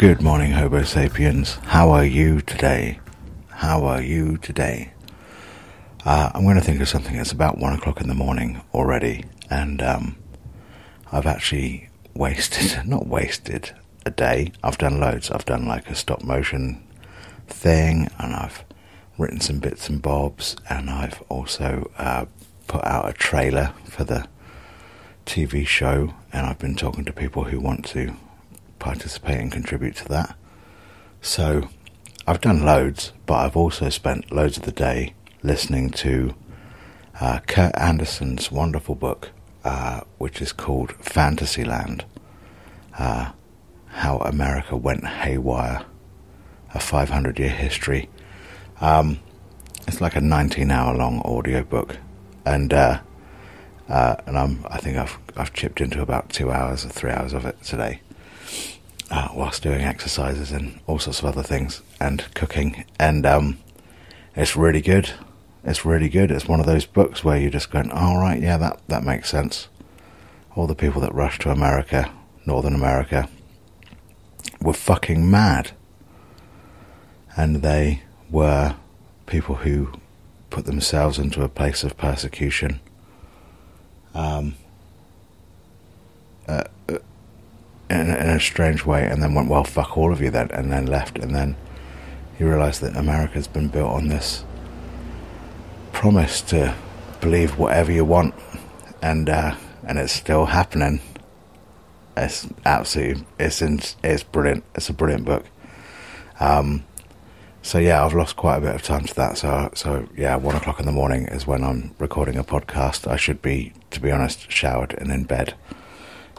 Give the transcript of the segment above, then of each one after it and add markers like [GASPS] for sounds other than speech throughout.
Good morning, Homo sapiens. How are you today? How are you today? Uh, I'm going to think of something. It's about one o'clock in the morning already, and um, I've actually wasted, [LAUGHS] not wasted, a day. I've done loads. I've done like a stop motion thing, and I've written some bits and bobs, and I've also uh, put out a trailer for the TV show, and I've been talking to people who want to participate and contribute to that. So I've done loads, but I've also spent loads of the day listening to uh, Kurt Andersen's wonderful book, uh, which is called Fantasyland uh, How America Went Haywire, a 500 year history. Um, it's like a 19 hour long audio book, and uh, uh, and I'm I think I've I've chipped into about two hours or three hours of it today uh, whilst doing exercises and all sorts of other things and cooking. And um, it's really good. It's really good. It's one of those books where you're just going, all oh, right, yeah, that, that makes sense. All the people that rushed to America, Northern America, were fucking mad. And they were people who put themselves into a place of persecution. Um, uh, uh in, in a strange way, and then went, well, fuck all of you then, and then left. And then you realise that America's been built on this promise to believe whatever you want, and uh, and it's still happening. It's absolutely, it's in, it's brilliant. It's a brilliant book. Um, so yeah, I've lost quite a bit of time to that. So so yeah, one o'clock in the morning is when I'm recording a podcast. I should be, to be honest, showered and in bed,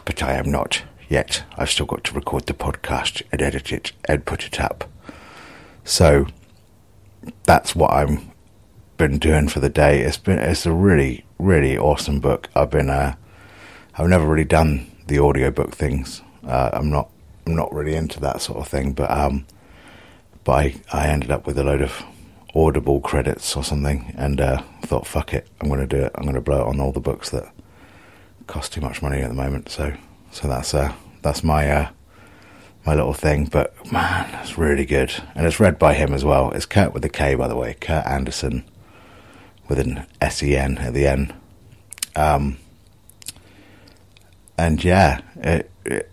but I am not yet. I've still got to record the podcast and edit it and put it up. So that's what I've been doing for the day. It's been it's a really really awesome book. I've been uh, I've never really done the audiobook things. Uh, I'm not I'm not really into that sort of thing, but um, but I, I ended up with a load of Audible credits or something, and uh, thought, fuck it, I'm going to do it. I'm going to blow it on all the books that cost too much money at the moment. So so that's uh, that's my uh, my little thing. But man, it's really good, and it's read by him as well. It's Kurt with a K, by the way, Kurt Andersen with an S E N at the end. Um, and yeah, it, it,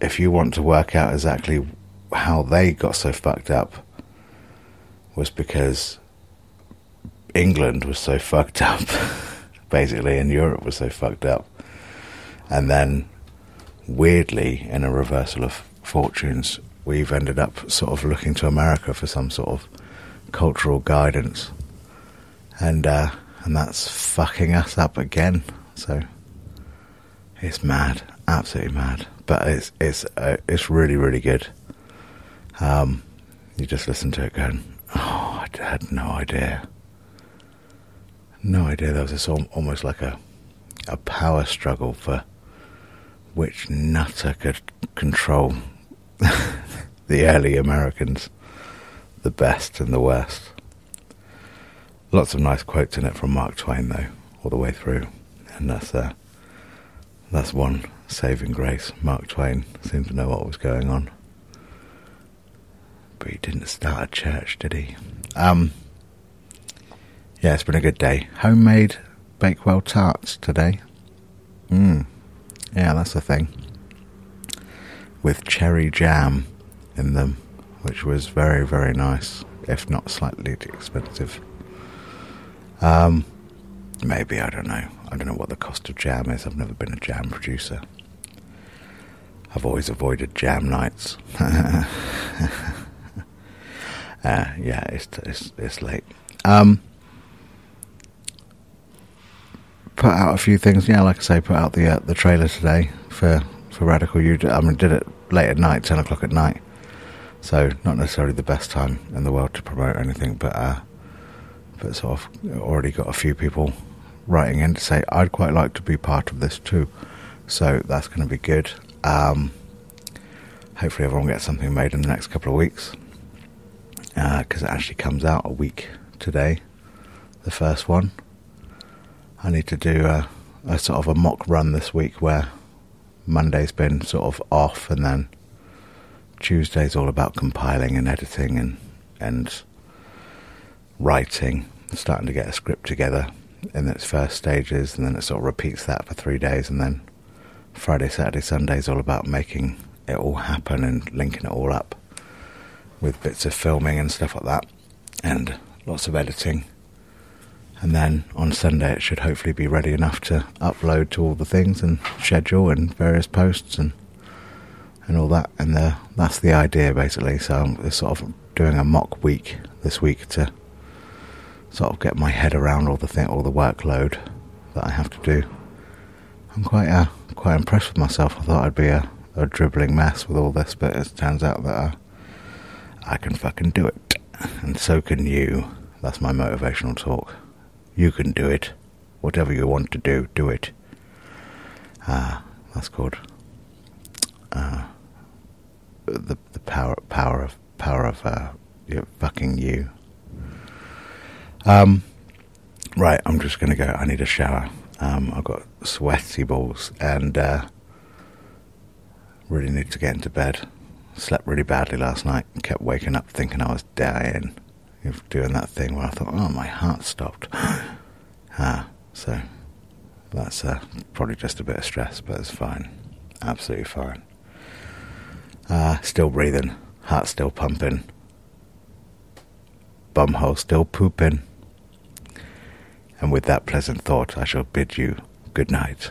if you want to work out exactly how they got so fucked up, was because England was so fucked up, [LAUGHS] basically, and Europe was so fucked up, and then weirdly, in a reversal of fortunes, we've ended up sort of looking to America for some sort of cultural guidance, and uh, and that's fucking us up again. So it's mad, absolutely mad. But it's it's uh, it's really really good. Um, you just listen to it going, oh, I had no idea, no idea. There was this almost like a a power struggle for which nutter could control [LAUGHS] the early Americans the best and the worst. Lots of nice quotes in it from Mark Twain, though, all the way through, and that's uh, that's one saving grace. Mark Twain seemed to know what was going on, but he didn't start a church, did he? Um, yeah, it's been a good day. Homemade Bakewell tarts today. Mmm. Yeah, that's the thing. With cherry jam in them, which was very, very nice, if not slightly expensive. Um, maybe, I don't know. I don't know what the cost of jam is. I've never been a jam producer. I've always avoided jam nights. [LAUGHS] uh, yeah, it's, it's, it's late. Um, put out a few things. Yeah, like I say, put out the uh, the trailer today for for Radical You. I mean, did it late at night, ten o'clock at night. So not necessarily the best time in the world to promote anything, but uh, but sort of already got a few people writing in to say I'd quite like to be part of this too. So that's going to be good. Um, hopefully, everyone gets something made in the next couple of weeks because uh, it actually comes out a week today, the first one. I need to do a, a sort of a mock run this week where Monday's been sort of off and then Tuesday's all about compiling and editing and and writing, starting to get a script together in its first stages, and then it sort of repeats that for three days, and then Friday, Saturday, Sunday is all about making it all happen and linking it all up with bits of filming and stuff like that, and lots of editing. And then on Sunday, it should hopefully be ready enough to upload to all the things and schedule and various posts and and all that. And the, that's the idea basically. So I'm sort of doing a mock week this week to sort of get my head around all the thing, all the workload that I have to do. I'm quite uh, quite impressed with myself. I thought I'd be a, a dribbling mess with all this, but it turns out that uh, I can fucking do it, and so can you. That's my motivational talk. You can do it. Whatever you want to do, do it. Ah, that's called uh, the the power power of power of uh, fucking you. Um, right, I'm just gonna go. I need a shower. Um, I've got sweaty balls and uh, really need to get into bed. Slept really badly last night and kept waking up thinking I was dying. Doing that thing where I thought, oh, my heart stopped. [GASPS] ah, so that's uh, probably just a bit of stress, but it's fine. Absolutely fine. Uh, still breathing, heart still pumping, bumhole still pooping. And with that pleasant thought, I shall bid you good night.